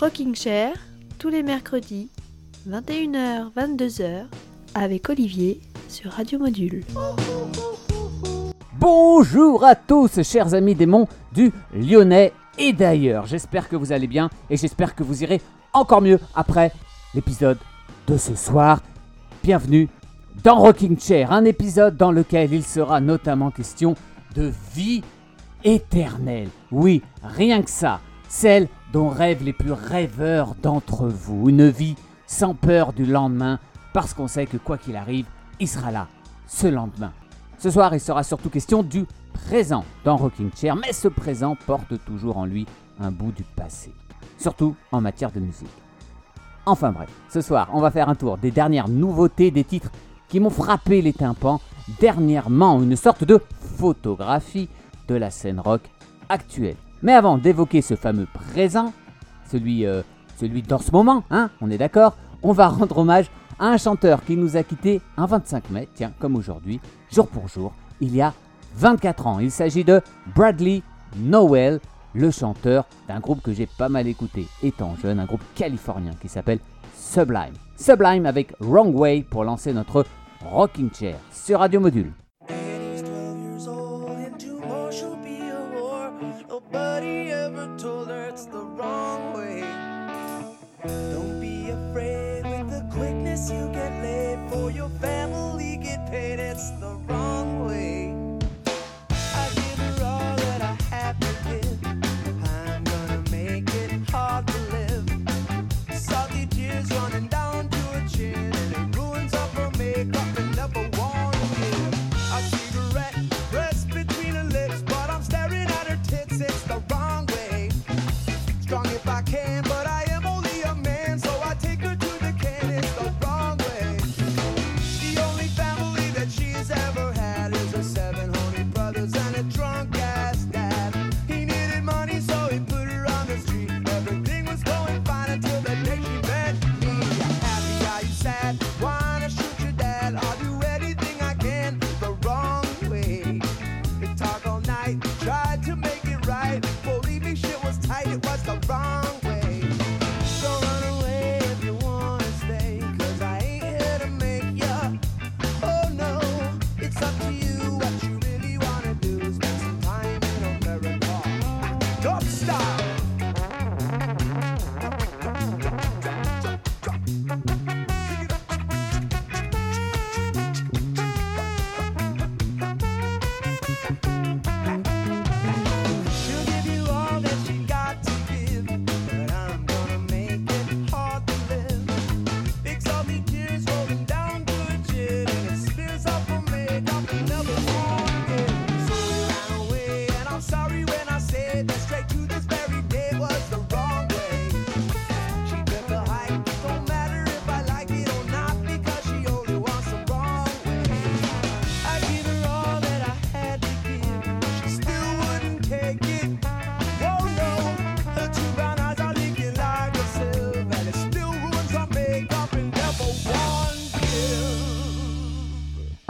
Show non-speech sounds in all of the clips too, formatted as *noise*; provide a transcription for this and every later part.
Rocking Chair, tous les mercredis, 21h, 22h, avec Olivier sur Radio Module. Bonjour à tous, chers amis démons du Lyonnais et d'ailleurs. J'espère que vous allez bien et j'espère que vous irez encore mieux après l'épisode de ce soir. Bienvenue dans Rocking Chair, un épisode dans lequel il sera notamment question de vie éternelle. Oui, rien que ça, celle dont rêvent les plus rêveurs d'entre vous. Une vie sans peur du lendemain, parce qu'on sait que quoi qu'il arrive, il sera là, ce lendemain. Ce soir, il sera surtout question du présent dans Rocking Chair, mais ce présent porte toujours en lui un bout du passé, surtout en matière de musique. Enfin bref, ce soir, on va faire un tour des dernières nouveautés des titres qui m'ont frappé les tympans dernièrement, une sorte de photographie de la scène rock actuelle. Mais avant d'évoquer ce fameux présent, celui, euh, celui dans ce moment, hein, on est d'accord, on va rendre hommage à un chanteur qui nous a quittés un 25 mai, tiens, comme aujourd'hui, jour pour jour, il y a 24 ans. Il s'agit de Bradley Nowell, le chanteur d'un groupe que j'ai pas mal écouté étant jeune, un groupe californien qui s'appelle Sublime. Sublime avec Wrong Way pour lancer notre Rocking Chair sur Radio Module.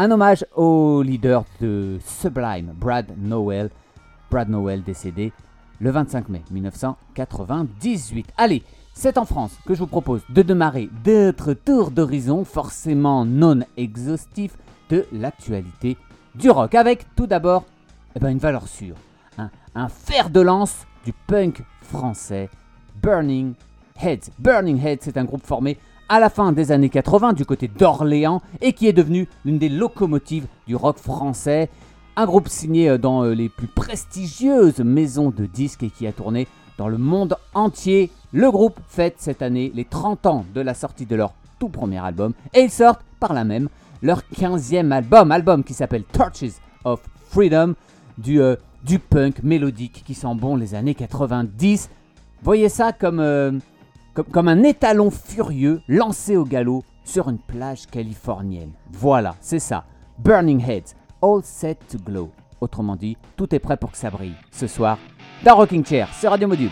Un hommage au leader de Sublime, Brad Nowell. Brad Nowell décédé le 25 mai 1998. Allez, c'est en France que je vous propose de démarrer d'autres tours d'horizon forcément non exhaustifs de l'actualité du rock. Avec tout d'abord eh ben, une valeur sûre, un, un fer de lance du punk français, Burning Heads. Burning Heads, c'est un groupe formé à la fin des années 80 du côté d'Orléans et qui est devenu l'une des locomotives du rock français. Un groupe signé euh, dans euh, les plus prestigieuses maisons de disques et qui a tourné dans le monde entier. Le groupe fête cette année les 30 ans de la sortie de leur tout premier album et ils sortent par là même leur 15e album, album qui s'appelle Torches of Freedom, du, euh, du punk mélodique qui sent bon les années 90. Voyez ça comme, comme, un étalon furieux lancé au galop sur une plage californienne. Voilà, c'est ça. Burning Heads, all set to glow. Autrement dit, tout est prêt pour que ça brille. Ce soir, dans Rocking Chair, sur Radio Module.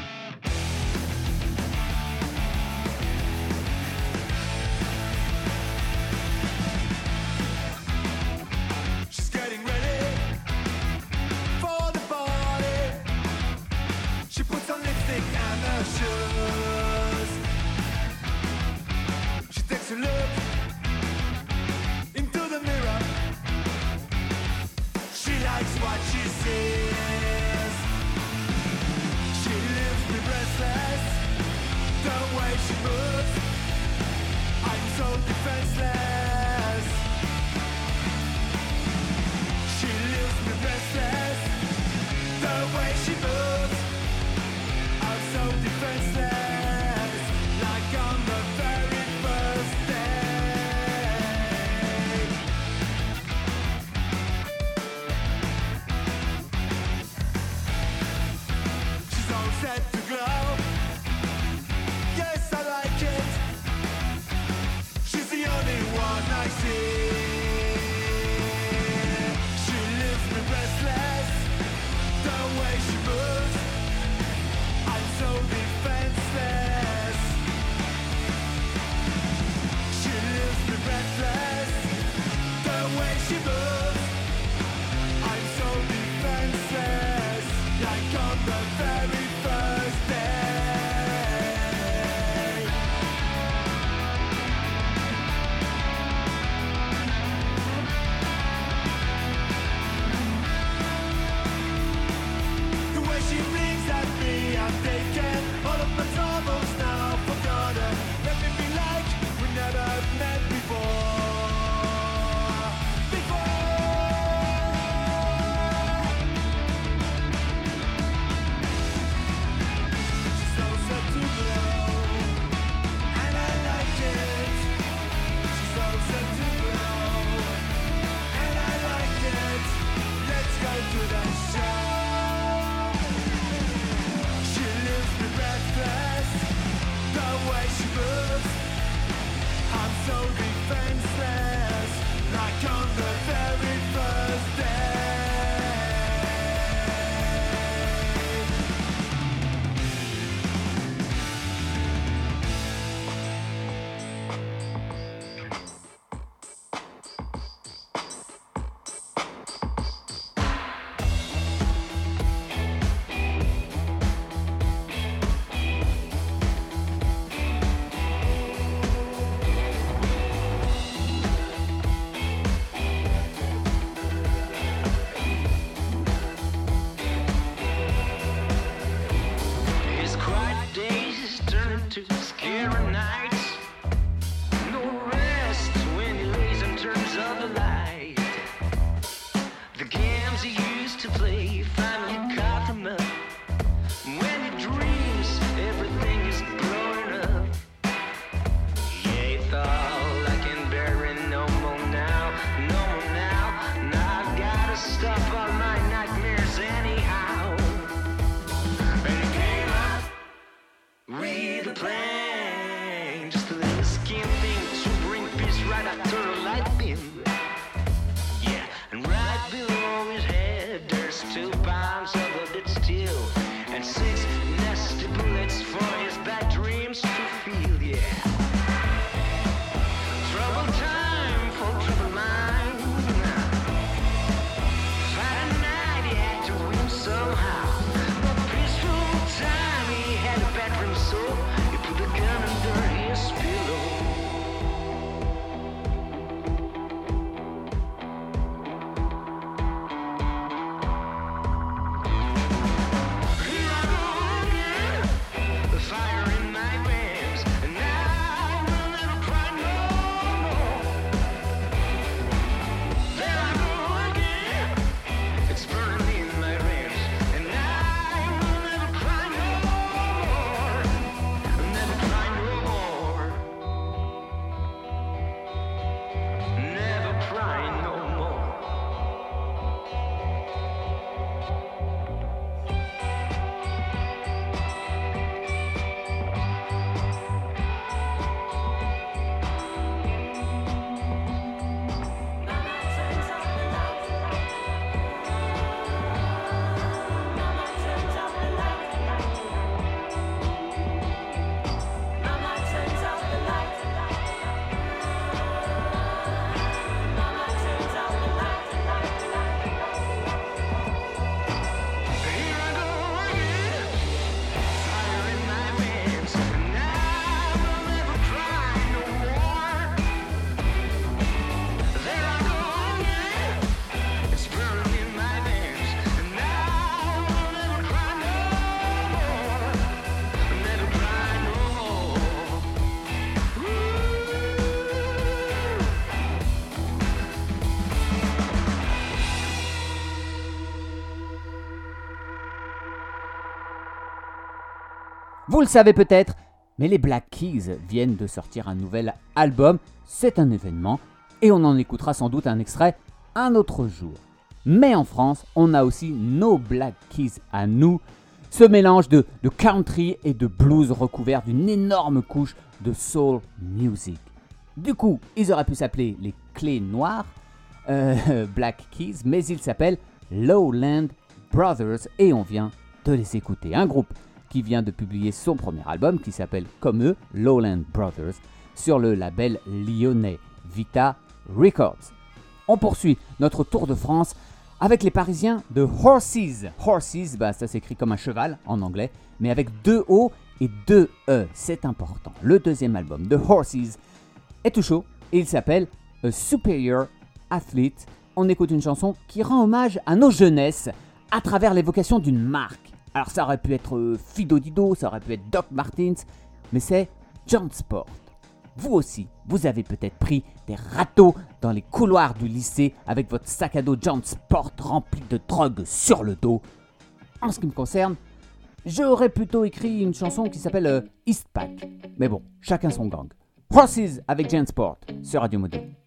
Vous le savez peut-être, mais les Black Keys viennent de sortir un nouvel album. C'est un événement et on en écoutera sans doute un extrait un autre jour. Mais en France, on a aussi nos Black Keys à nous. Ce mélange de, country et de blues recouvert d'une énorme couche de soul music. Du coup, ils auraient pu s'appeler les Clés Noires, euh, *laughs* Black Keys, mais ils s'appellent Lowland Brothers et on vient de les écouter. Un groupe qui vient de publier son premier album qui s'appelle comme eux, Lowland Brothers, sur le label lyonnais Vita Records. On poursuit notre tour de France avec les Parisiens de Horses. Horses, bah, ça s'écrit comme un cheval en anglais, mais avec deux O et deux E, c'est important. Le deuxième album de Horses est tout chaud et il s'appelle A Superior Athlete. On écoute une chanson qui rend hommage à nos jeunesses à travers l'évocation d'une marque. Alors ça aurait pu être euh, Fido Dido, ça aurait pu être Doc Martens, mais c'est John Sport. Vous aussi, vous avez peut-être pris des râteaux dans les couloirs du lycée avec votre sac à dos John Sport rempli de drogue sur le dos. En ce qui me concerne, j'aurais plutôt écrit une chanson qui s'appelle euh, East Pack. Mais bon, chacun son gang. Horses avec John Sport sur Radio Modèle.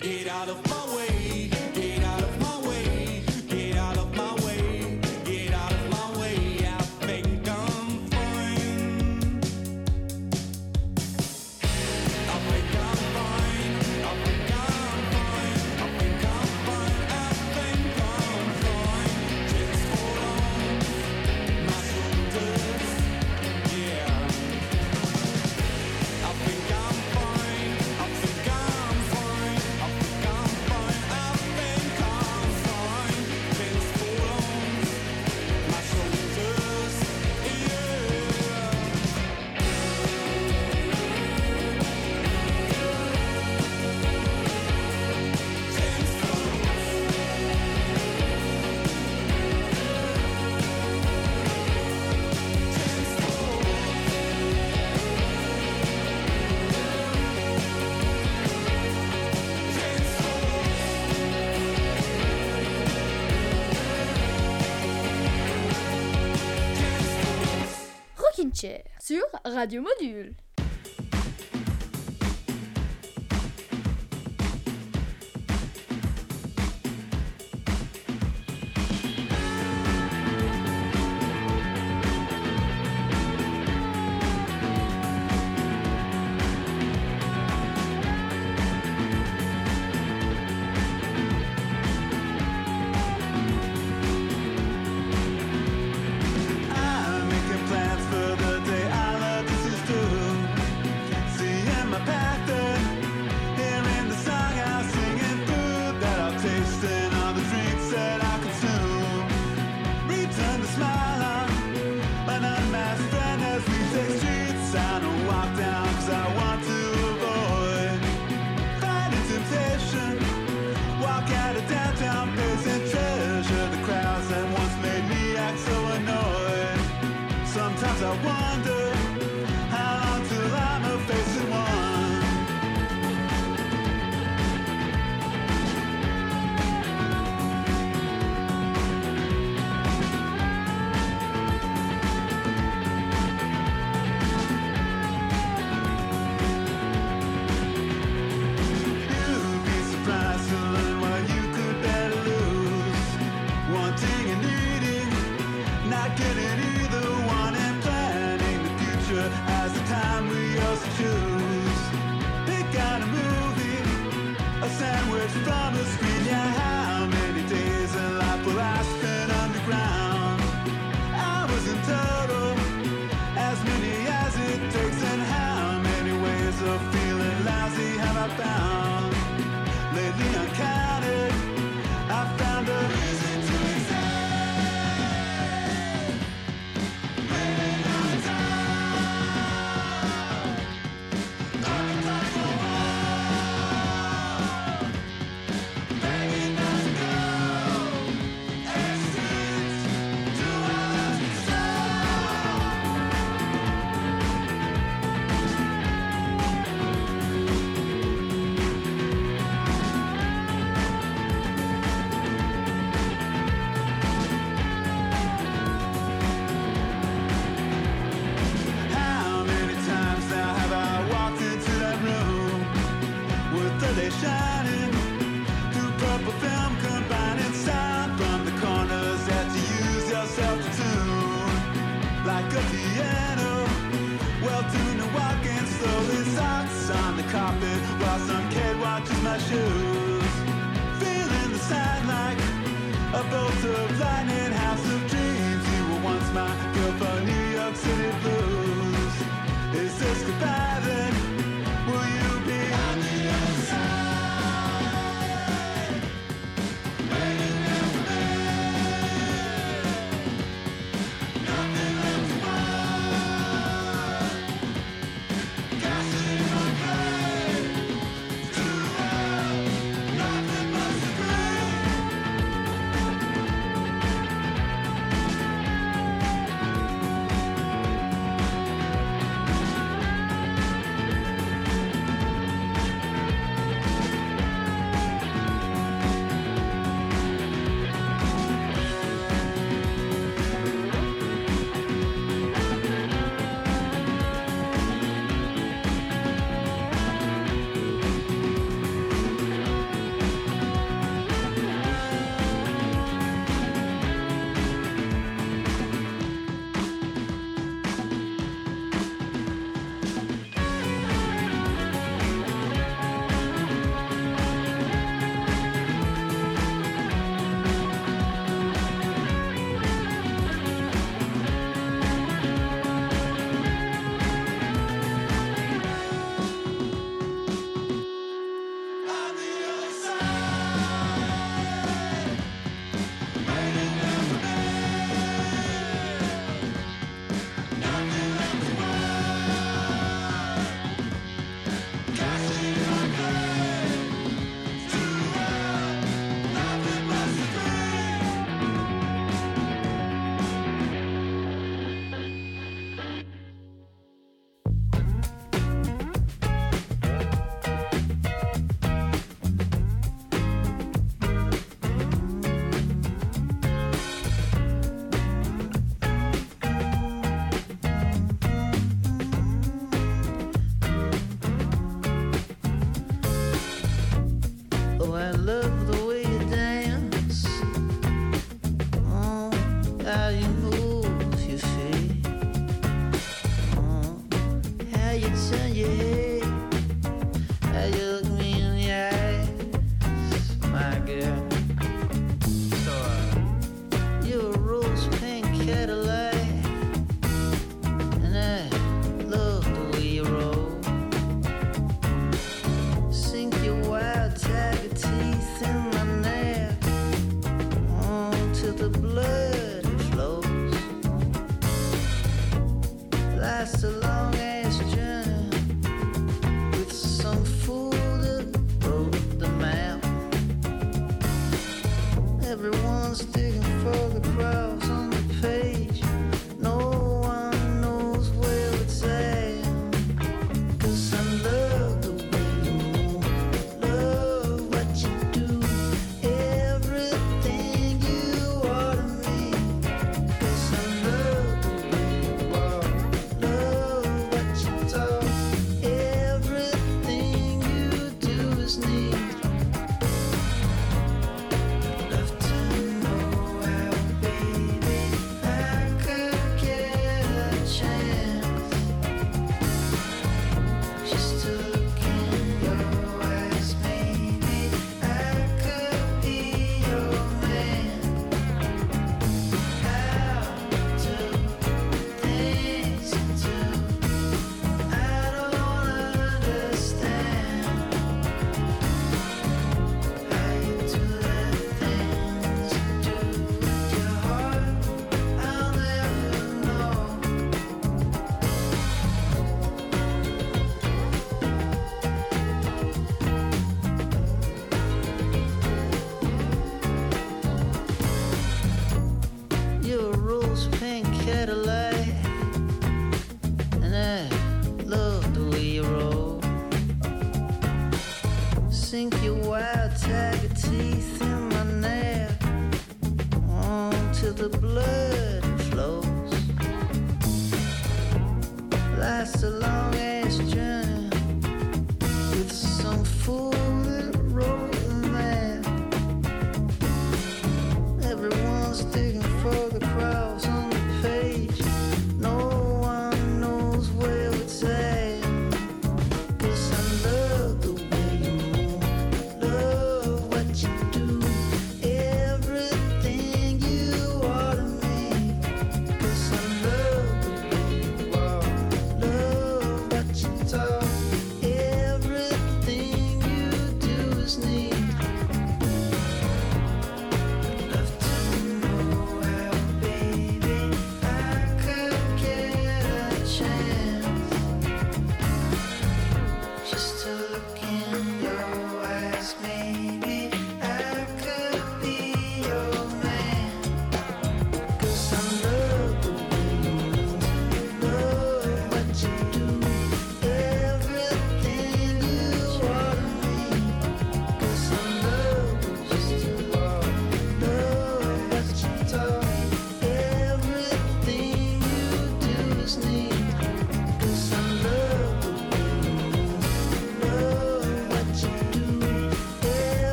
Get out of my way, Radio Module. carpet while some kid watches my shoes. Feeling the sign like a bolt of lightning, house of dreams. You were once my girl for New York City blues. Is this goodbye then?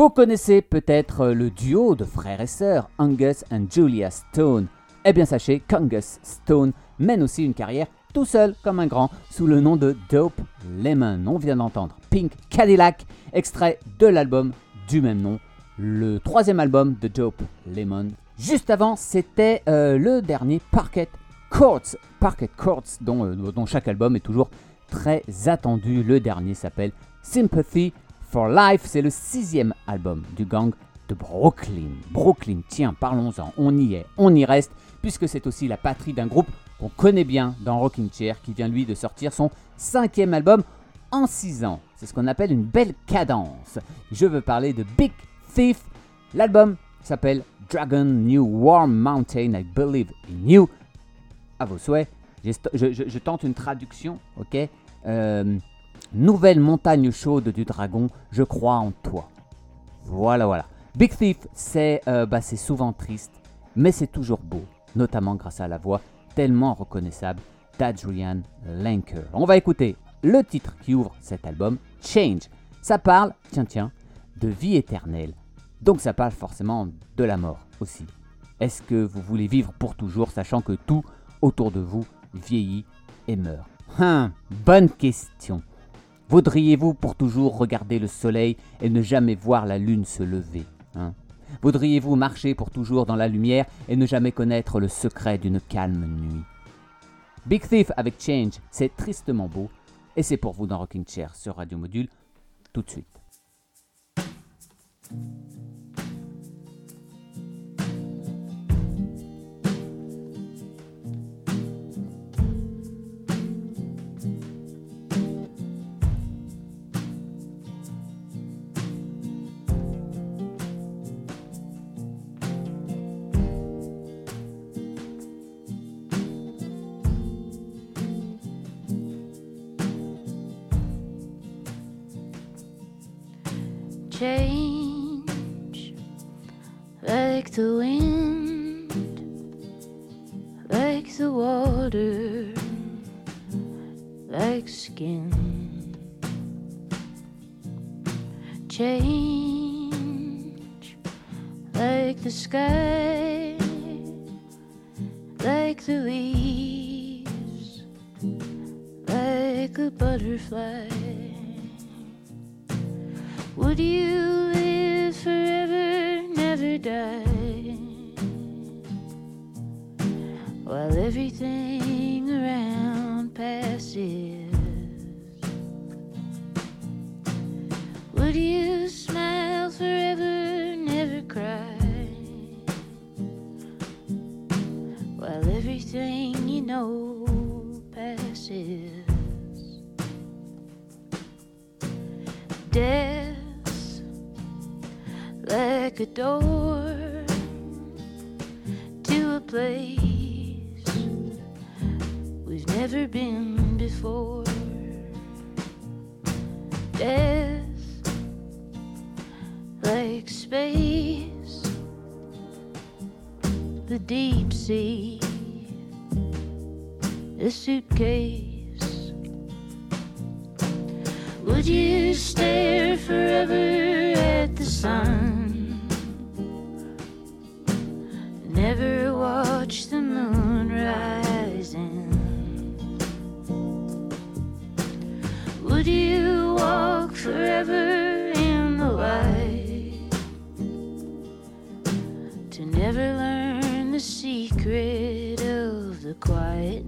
Vous connaissez peut-être le duo de frères et sœurs Angus and Julia Stone. Eh bien sachez qu'Angus Stone mène aussi une carrière tout seul comme un grand sous le nom de Dope Lemon. On vient d'entendre Pink Cadillac, extrait de l'album du même nom, le troisième album de Dope Lemon. Juste avant, c'était euh, le dernier Parquet Courts, Parquet Courts euh, dont chaque album est toujours très attendu. Le dernier s'appelle Sympathy for Life, c'est le sixième album du gang de Brooklyn. Brooklyn, tiens, parlons-en, on y est, on y reste, puisque c'est aussi la patrie d'un groupe qu'on connaît bien dans Rocking Chair, qui vient lui de sortir son cinquième album en six ans. C'est ce qu'on appelle une belle cadence. Je veux parler de Big Thief. L'album s'appelle Dragon New Warm Mountain, I Believe in You. À vos souhaits, je tente une traduction, ok? Euh, Nouvelle montagne chaude du dragon, je crois en toi. Voilà, voilà. Big Thief, c'est euh, bah, souvent triste, mais c'est toujours beau, notamment grâce à la voix tellement reconnaissable d'Adrian Lenker. On va écouter le titre qui ouvre cet album, Change. Ça parle, tiens, tiens, de vie éternelle. Donc ça parle forcément de la mort aussi. Est-ce que vous voulez vivre pour toujours, sachant que tout autour de vous vieillit et meurt? Hum, bonne question. Voudriez-vous pour toujours regarder le soleil et ne jamais voir la lune se lever hein? Voudriez-vous marcher pour toujours dans la lumière et ne jamais connaître le secret d'une calme nuit? Big Thief avec Change, c'est tristement beau et c'est pour vous dans Rocking Chair sur Radio Module. Tout de suite. Space, the deep sea, a suitcase. Would you stare forever at the sun? Never watch the moon rising. Would you walk forever secret of the quiet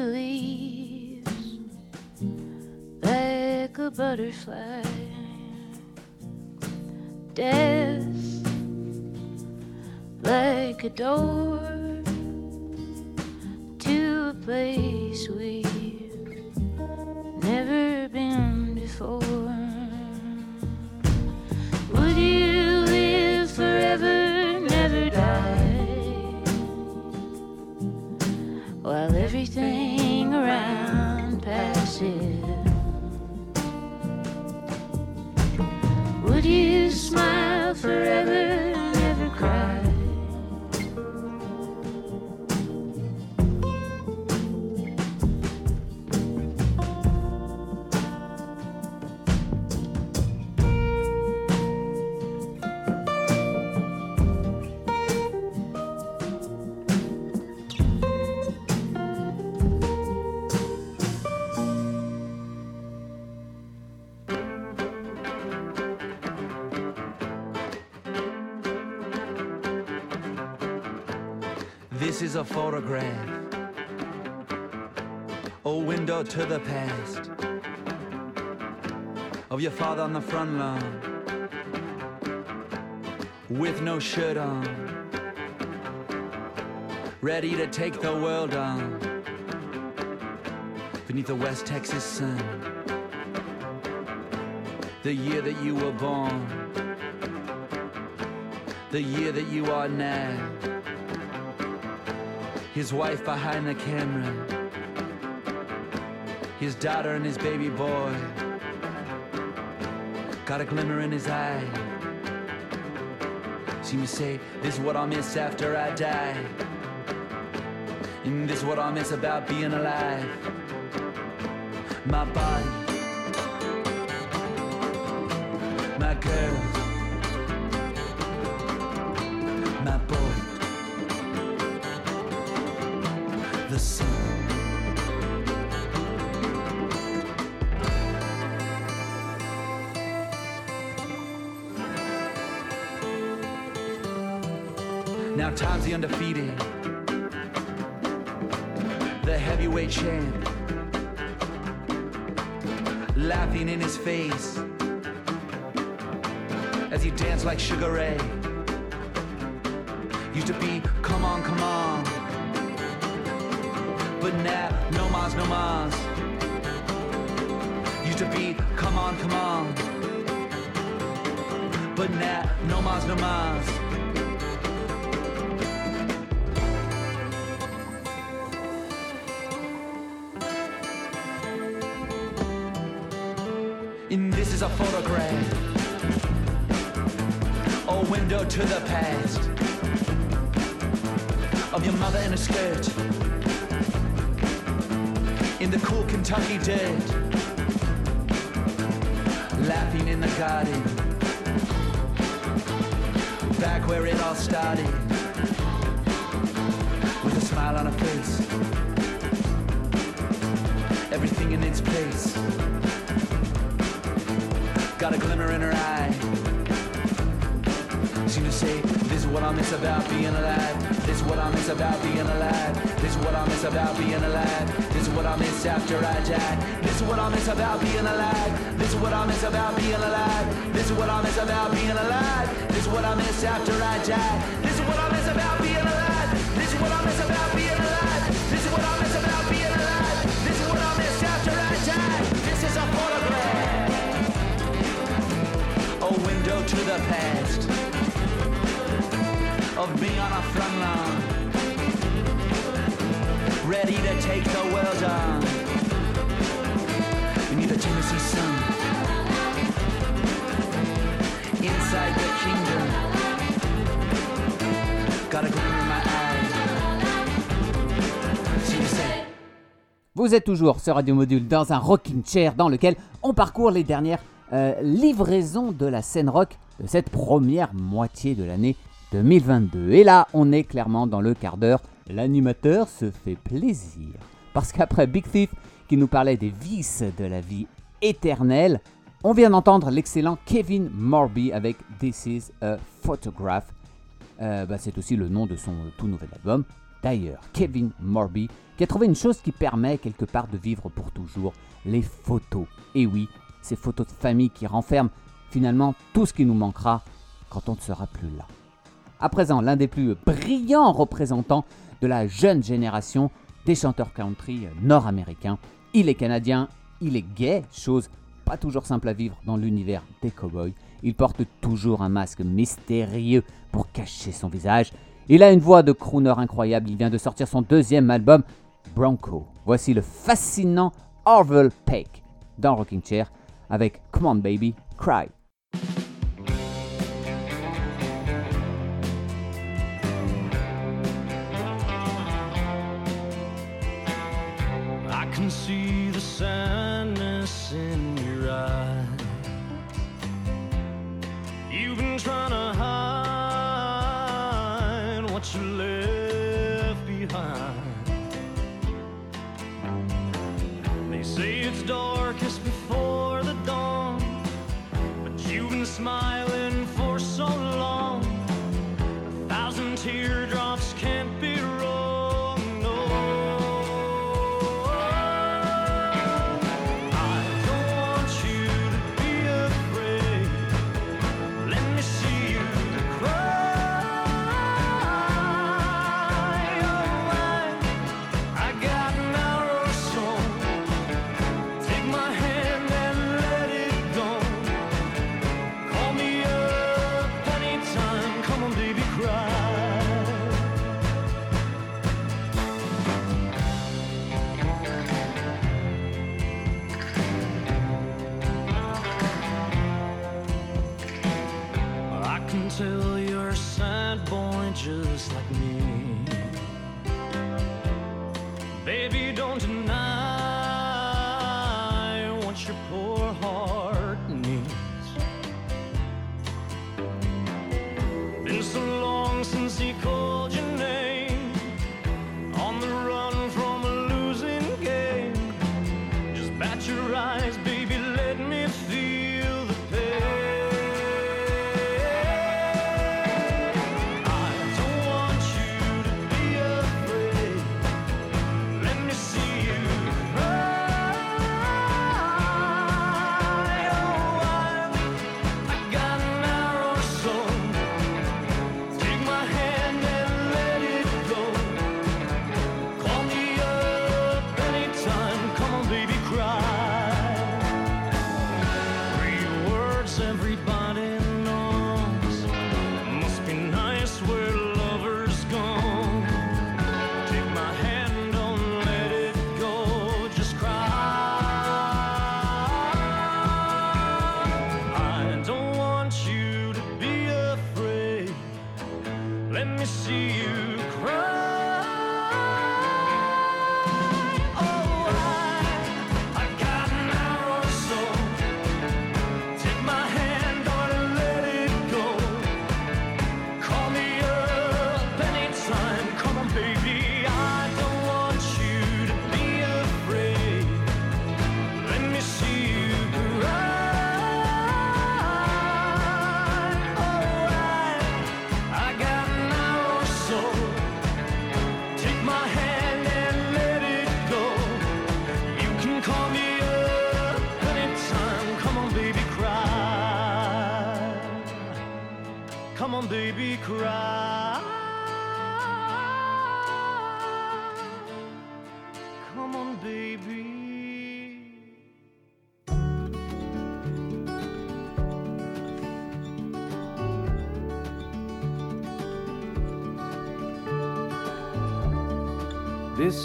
the leaves, like a butterfly. Death like a door to a place we've never been before. Window to the past of your father on the front lawn with no shirt on, ready to take the world on beneath the West Texas sun. The year that you were born, the year that you are now his wife behind the camera, his daughter and his baby boy. Got a glimmer in his eye. See me say, This is what I'll miss after I die. And this is what I'll miss about being alive. My body, my girls, my boy. the sun. Tom's the undefeated, the heavyweight champ, laughing in his face as he danced like Sugar Ray. Used to be, come on, come on. But now, no mas, no mas. Used to be. Come on, come on. But now, no mas, no mas. Window to the past. Of your mother in a skirt. In the cool Kentucky dirt. Laughing in the garden. Back where it all started. With a smile on her face. Everything in its place. Got a glimmer in her eye. To say, this is what I miss about being alive. This is what I miss about being alive. This is what I miss about being alive. This is what I miss after I die. This is what I miss about being alive. This is what I miss about being alive. This is what I miss about being alive. This is what I miss after I die. Vous êtes toujours sur Radio Module dans un rocking chair dans lequel on parcourt les dernières euh, livraisons de la scène rock de cette première moitié de l'année 2022. Et là, on est clairement dans le quart d'heure. L'animateur se fait plaisir. Parce qu'après Big Thief, qui nous parlait des vices de la vie éternelle, on vient d'entendre l'excellent Kevin Morby avec This is a Photograph. Euh, bah, c'est aussi le nom de son tout nouvel album. D'ailleurs, Kevin Morby, qui a trouvé une chose qui permet quelque part de vivre pour toujours, les photos. Et oui, ces photos de famille qui renferment finalement tout ce qui nous manquera quand on ne sera plus là. À présent, l'un des plus brillants représentants de la jeune génération des chanteurs country nord-américains. Il est canadien, il est gay, chose pas toujours simple à vivre dans l'univers des cowboys. Il porte toujours un masque mystérieux pour cacher son visage. Il a une voix de crooner incroyable. Il vient de sortir son deuxième album, Bronco. Voici le fascinant Orville Peck dans Rocking Chair avec Come On Baby, Cry.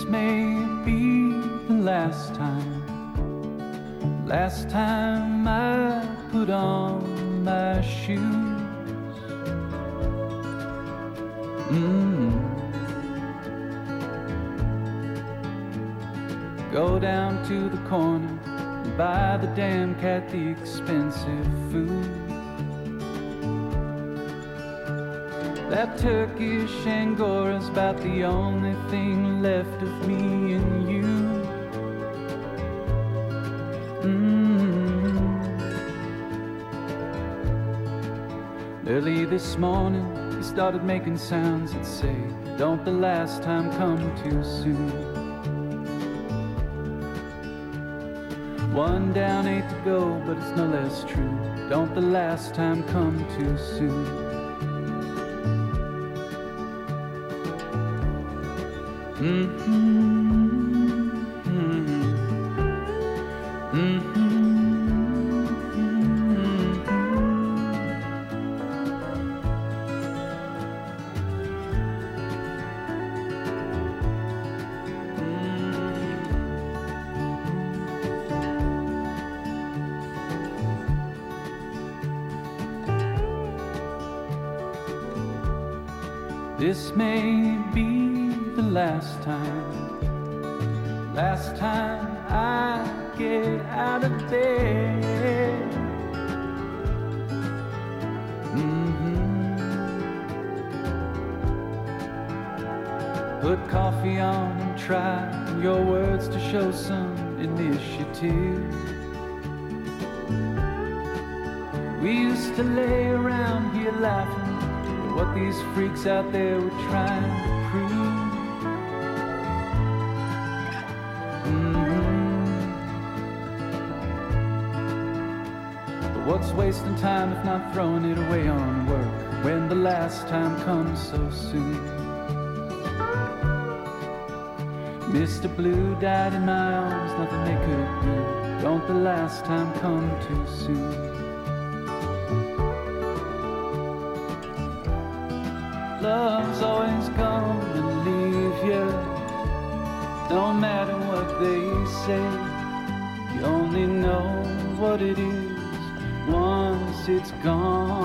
me. Early this morning, he started making sounds that say, Don't the last time come too soon. One down, eight to go, but it's no less true. Don't the last time come too soon. This time if not throwing it away on work when the last time comes so soon? Mr. Blue died in my arms, nothing they could do. Don't the last time come too soon? Love's always gonna leave you, no matter what they say. You only know what it is it's gone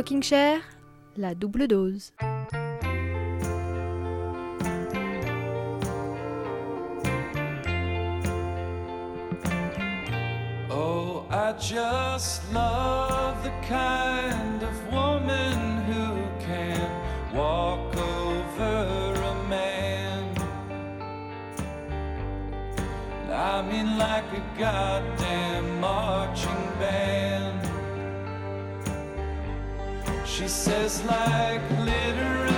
Rocking Chair, la double dose. Oh, I just love the kind of woman who can walk over a man. I mean, like a goddamn She says, like literally,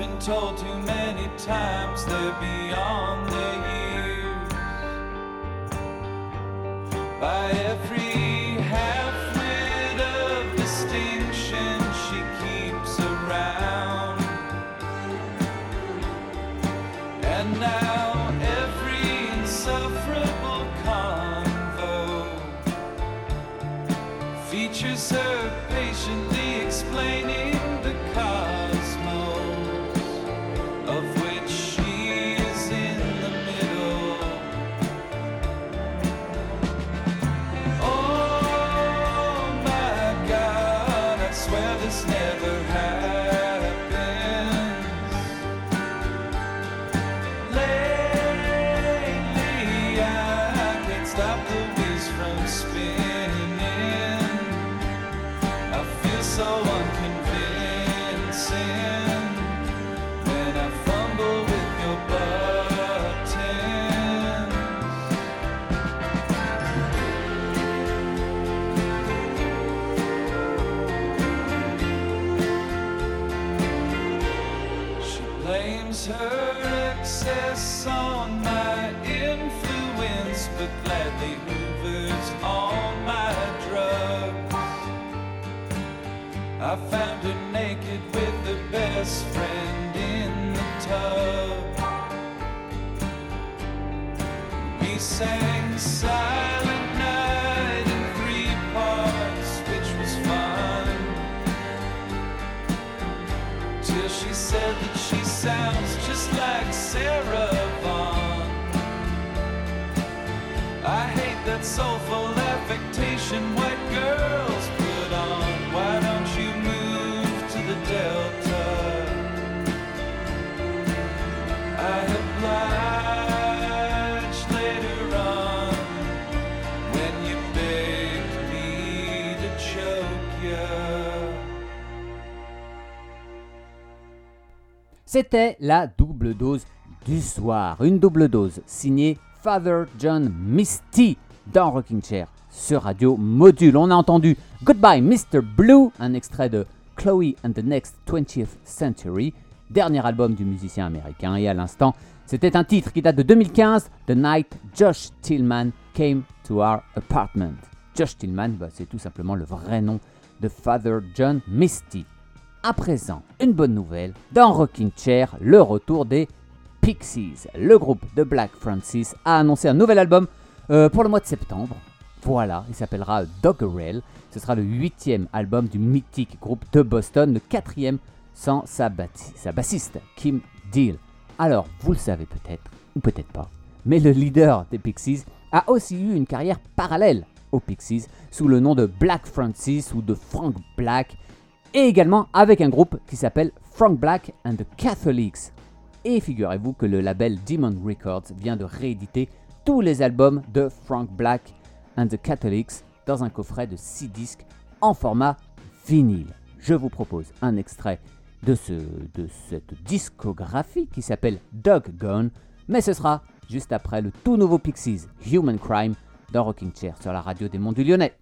been told too many times they're beyond C'était la double dose du soir. Une double dose signée Father John Misty dans Rocking Chair sur Radio Module. On a entendu Goodbye Mr. Blue, un extrait de Chloe and the Next 20th Century, dernier album du musicien américain. Et à l'instant, c'était un titre qui date de 2015, The Night Josh Tillman Came to Our Apartment. Josh Tillman, bah, c'est tout simplement le vrai nom de Father John Misty. À présent, une bonne nouvelle, dans Rocking Chair, le retour des Pixies. Le groupe de Black Francis a annoncé un nouvel album euh, pour le mois de septembre. Voilà, il s'appellera Doggerel. Ce sera le huitième album du mythique groupe de Boston, le quatrième sans sa, sa bassiste, Kim Deal. Alors, vous le savez peut-être, ou peut-être pas, mais le leader des Pixies a aussi eu une carrière parallèle aux Pixies sous le nom de Black Francis ou de Frank Black, et également avec un groupe qui s'appelle Frank Black and the Catholics. Et figurez-vous que le label Demon Records vient de rééditer tous les albums de Frank Black and the Catholics dans un coffret de 6 disques en format vinyle. Je vous propose un extrait de, ce, de cette discographie qui s'appelle Dog Gone, mais ce sera juste après le tout nouveau Pixies Human Crime dans Rocking Chair sur la radio des Monts du Lyonnais.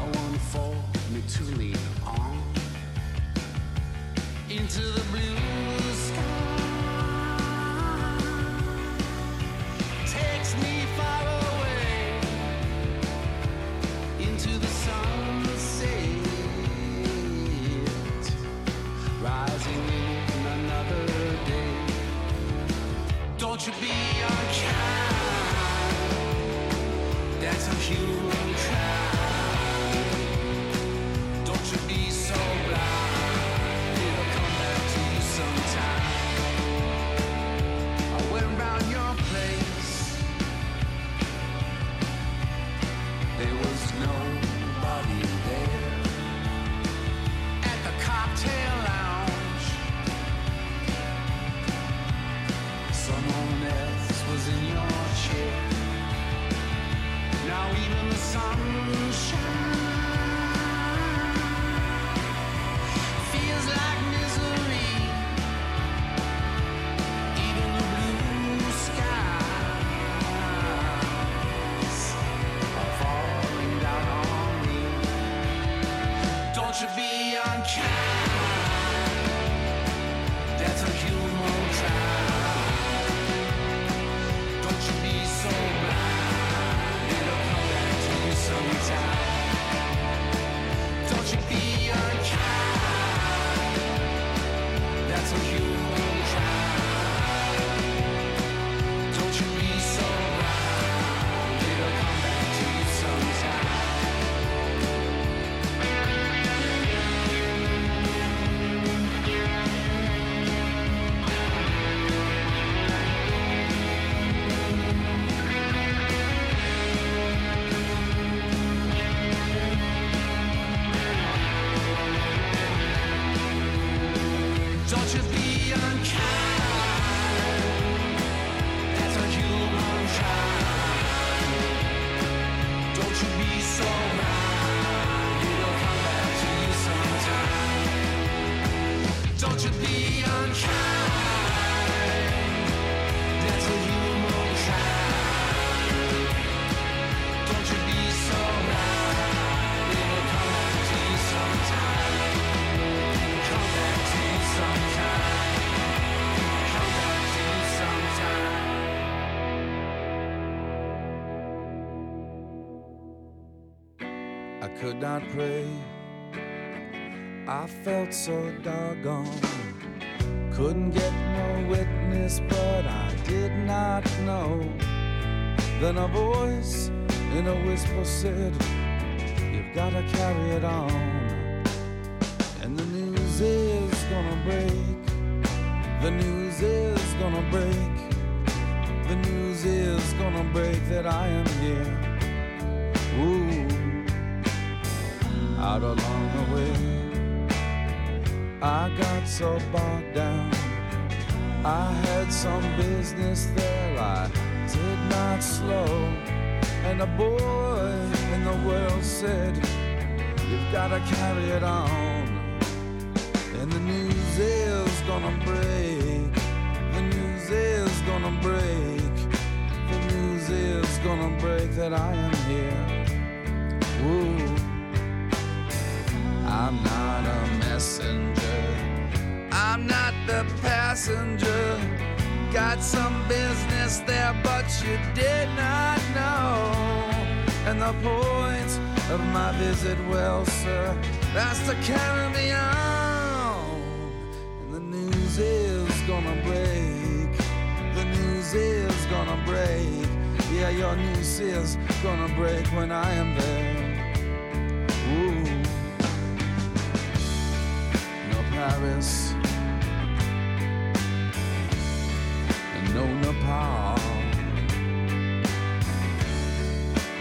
One for me to lean on into the blue sky. Takes me far away into the sunset, rising in another day. Don't you be unkind. That's a human kind. Not pray. I felt so doggone. Couldn't get no witness, but I did not know. Then a voice in a whisper said, You've gotta carry it on. And the news is gonna break. The news is gonna break. The news is gonna break that I am here. Out along the way. I got so bogged down. I had some business there I did not slow. And a boy in the world said, You've gotta carry it on. And the news is gonna break. The news is gonna break. The news is gonna break that I am here. Ooh. I'm not a messenger. I'm not the passenger. Got some business there, but you did not know. And the point of my visit, well, sir, that's to carry me on. And the news is gonna break. The news is gonna break. Yeah, your news is gonna break when I am there. Paris. And no Nepal.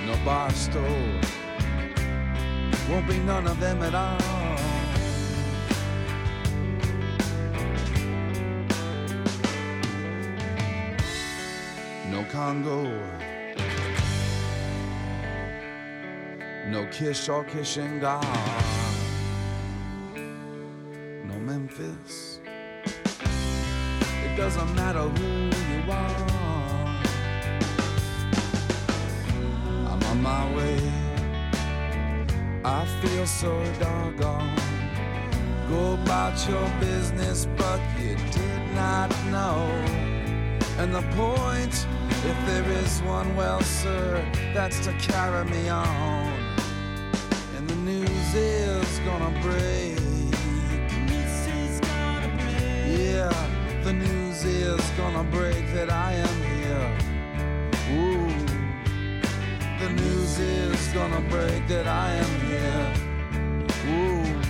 No Barstow. Won't be none of them at all. No Congo. No Kish or Kishingar. Doesn't matter who you are. I'm on my way. I feel so doggone. Go about your business, but you did not know. And the point, if there is one, well, sir, that's to carry me on. And the news is gonna break. Yeah, the news is gonna break that I am here. Ooh, the news is gonna break that I am here. Ooh,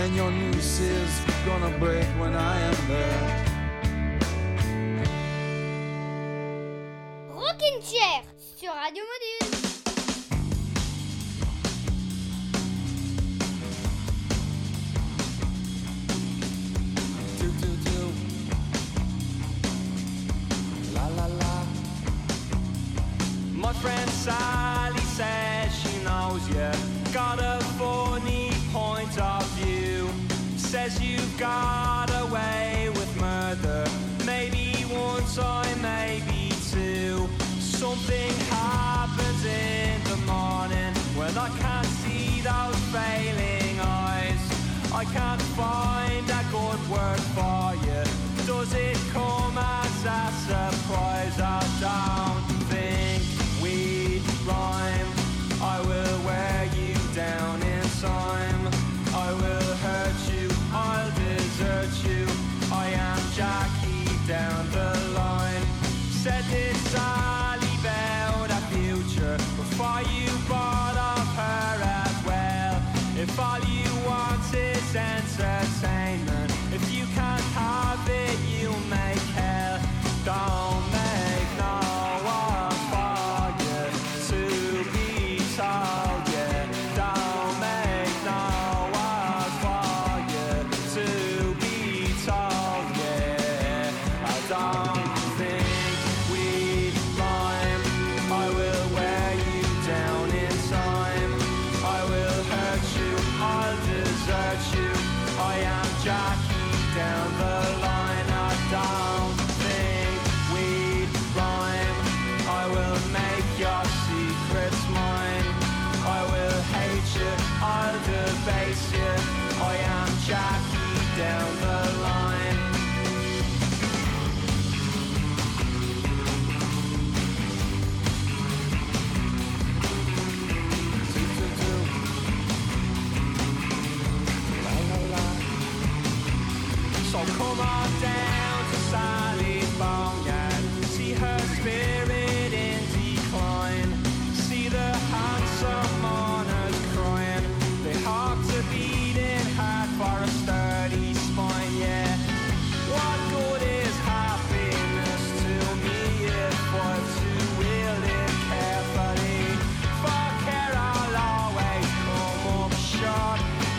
and your news is gonna break when I am there. Rockin' Chair sur Radio Module. Sally says she knows you got a funny point of view. Says you've got away with murder. Maybe one time, maybe two. Something happens in the morning when I can't see those failing eyes. I can't find a good word for you. Does it come as a surprise? I don't rhyme. I will wear you down in time.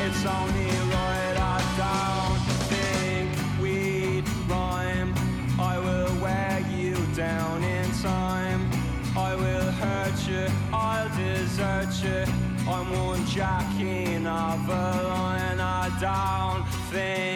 It's only right I don't think we'd rhyme. I will wear you down in time. I will hurt you, I'll desert you. I'm one jack in of a line. I don't think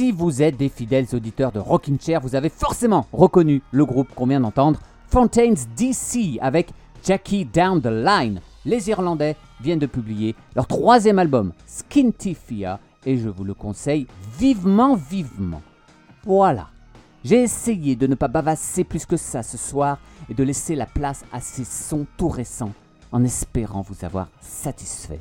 Si vous êtes des fidèles auditeurs de Rockin' Chair, vous avez forcément reconnu le groupe qu'on vient d'entendre, Fontaine's DC, avec Jackie Down the Line. Les Irlandais viennent de publier leur troisième album, Skintifia, et je vous le conseille vivement, vivement. Voilà. J'ai essayé de ne pas bavasser plus que ça ce soir, et de laisser la place à ces sons tout récents en espérant vous avoir satisfait.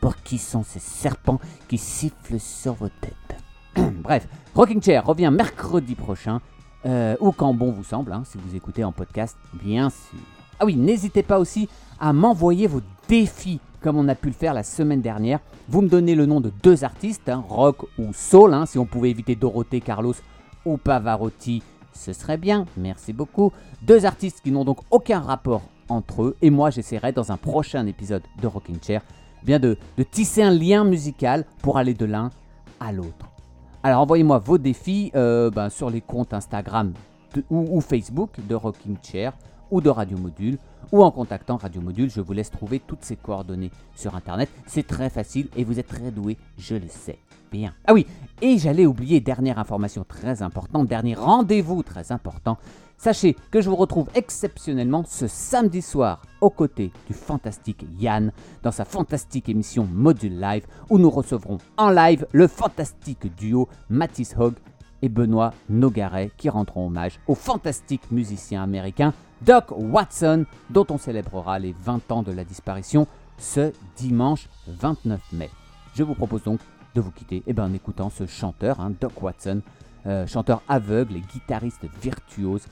Pour qui sont ces serpents qui sifflent sur vos têtes? *clears throat* Bref, Rocking Chair revient mercredi prochain, euh, ou quand bon vous semble, hein, si vous écoutez en podcast, bien sûr. Ah oui, n'hésitez pas aussi à m'envoyer vos défis, comme on a pu le faire la semaine dernière. Vous me donnez le nom de deux artistes, hein, rock ou soul, hein, si on pouvait éviter Dorothée, Carlos ou Pavarotti, ce serait bien, merci beaucoup. Deux artistes qui n'ont donc aucun rapport entre eux, et moi j'essaierai dans un prochain épisode de Rocking Chair, de tisser un lien musical pour aller de l'un à l'autre. Alors envoyez-moi vos défis euh, ben, sur les comptes Instagram ou Facebook de Rocking Chair ou de Radio Module ou en contactant Radio Module. Je vous laisse trouver toutes ces coordonnées sur Internet. C'est très facile et vous êtes très doué, je le sais. Bien. Ah oui, et j'allais oublier, dernière information très importante, dernier rendez-vous très important. Sachez que je vous retrouve exceptionnellement ce samedi soir aux côtés du fantastique Yann dans sa fantastique émission Module Live où nous recevrons en live le fantastique duo Mathis Hogg et Benoît Nogaret qui rendront hommage au fantastique musicien américain Doc Watson dont on célébrera les 20 ans de la disparition ce dimanche 29 mai. Je vous propose donc de vous quitter eh ben, en écoutant ce chanteur, hein, Doc Watson, euh, chanteur aveugle et guitariste virtuose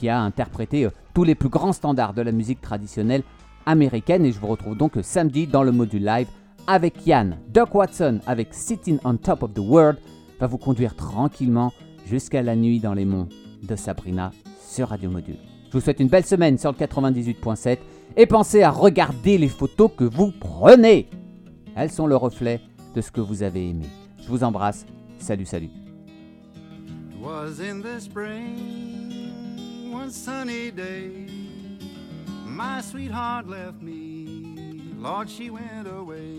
qui a interprété euh, tous les plus grands standards de la musique traditionnelle américaine. Et je vous retrouve donc euh, samedi dans le module live avec Yann. Doc Watson avec Sitting on Top of the World va vous conduire tranquillement jusqu'à la nuit dans les monts de Sabrina sur Radio Module. Je vous souhaite une belle semaine sur le 98.7 et pensez à regarder les photos que vous prenez. Elles sont le reflet de ce que vous avez aimé. Je vous embrasse. Salut, salut. One sunny day. My sweetheart left me, Lord, she went away.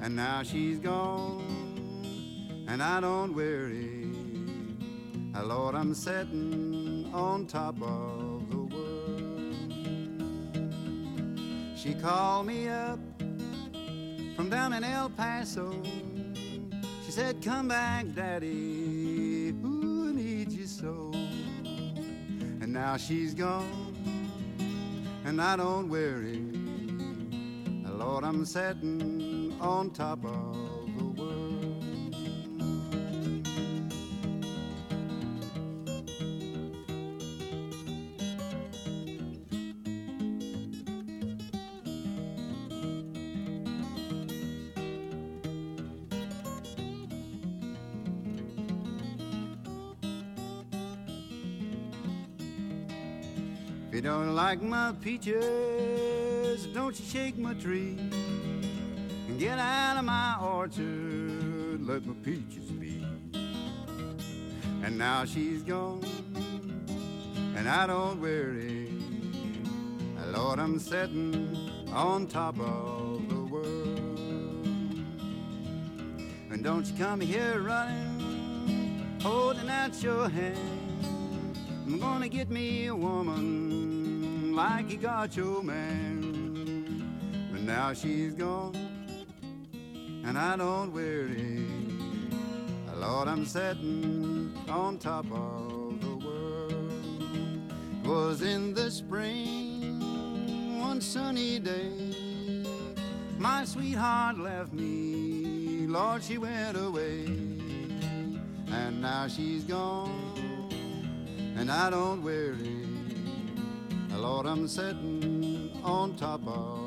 And now she's gone, and I don't worry. Lord, I'm sitting on top of the world. She called me up from down in El Paso. She said, Come back, Daddy. Now she's gone, and I don't worry. Lord, I'm sitting on top of like my peaches, don't you shake my tree. And get out of my orchard, let my peaches be. And now she's gone, and I don't worry. Lord, I'm sitting on top of the world. And don't you come here running, holding out your hand. I'm gonna get me a woman like you got your man. But now she's gone, and I don't worry. Lord, I'm sitting on top of the world. It Was in the spring, one sunny day. My sweetheart left me, Lord, she went away. And now she's gone and I don't worry. Lord, I'm sitting on top of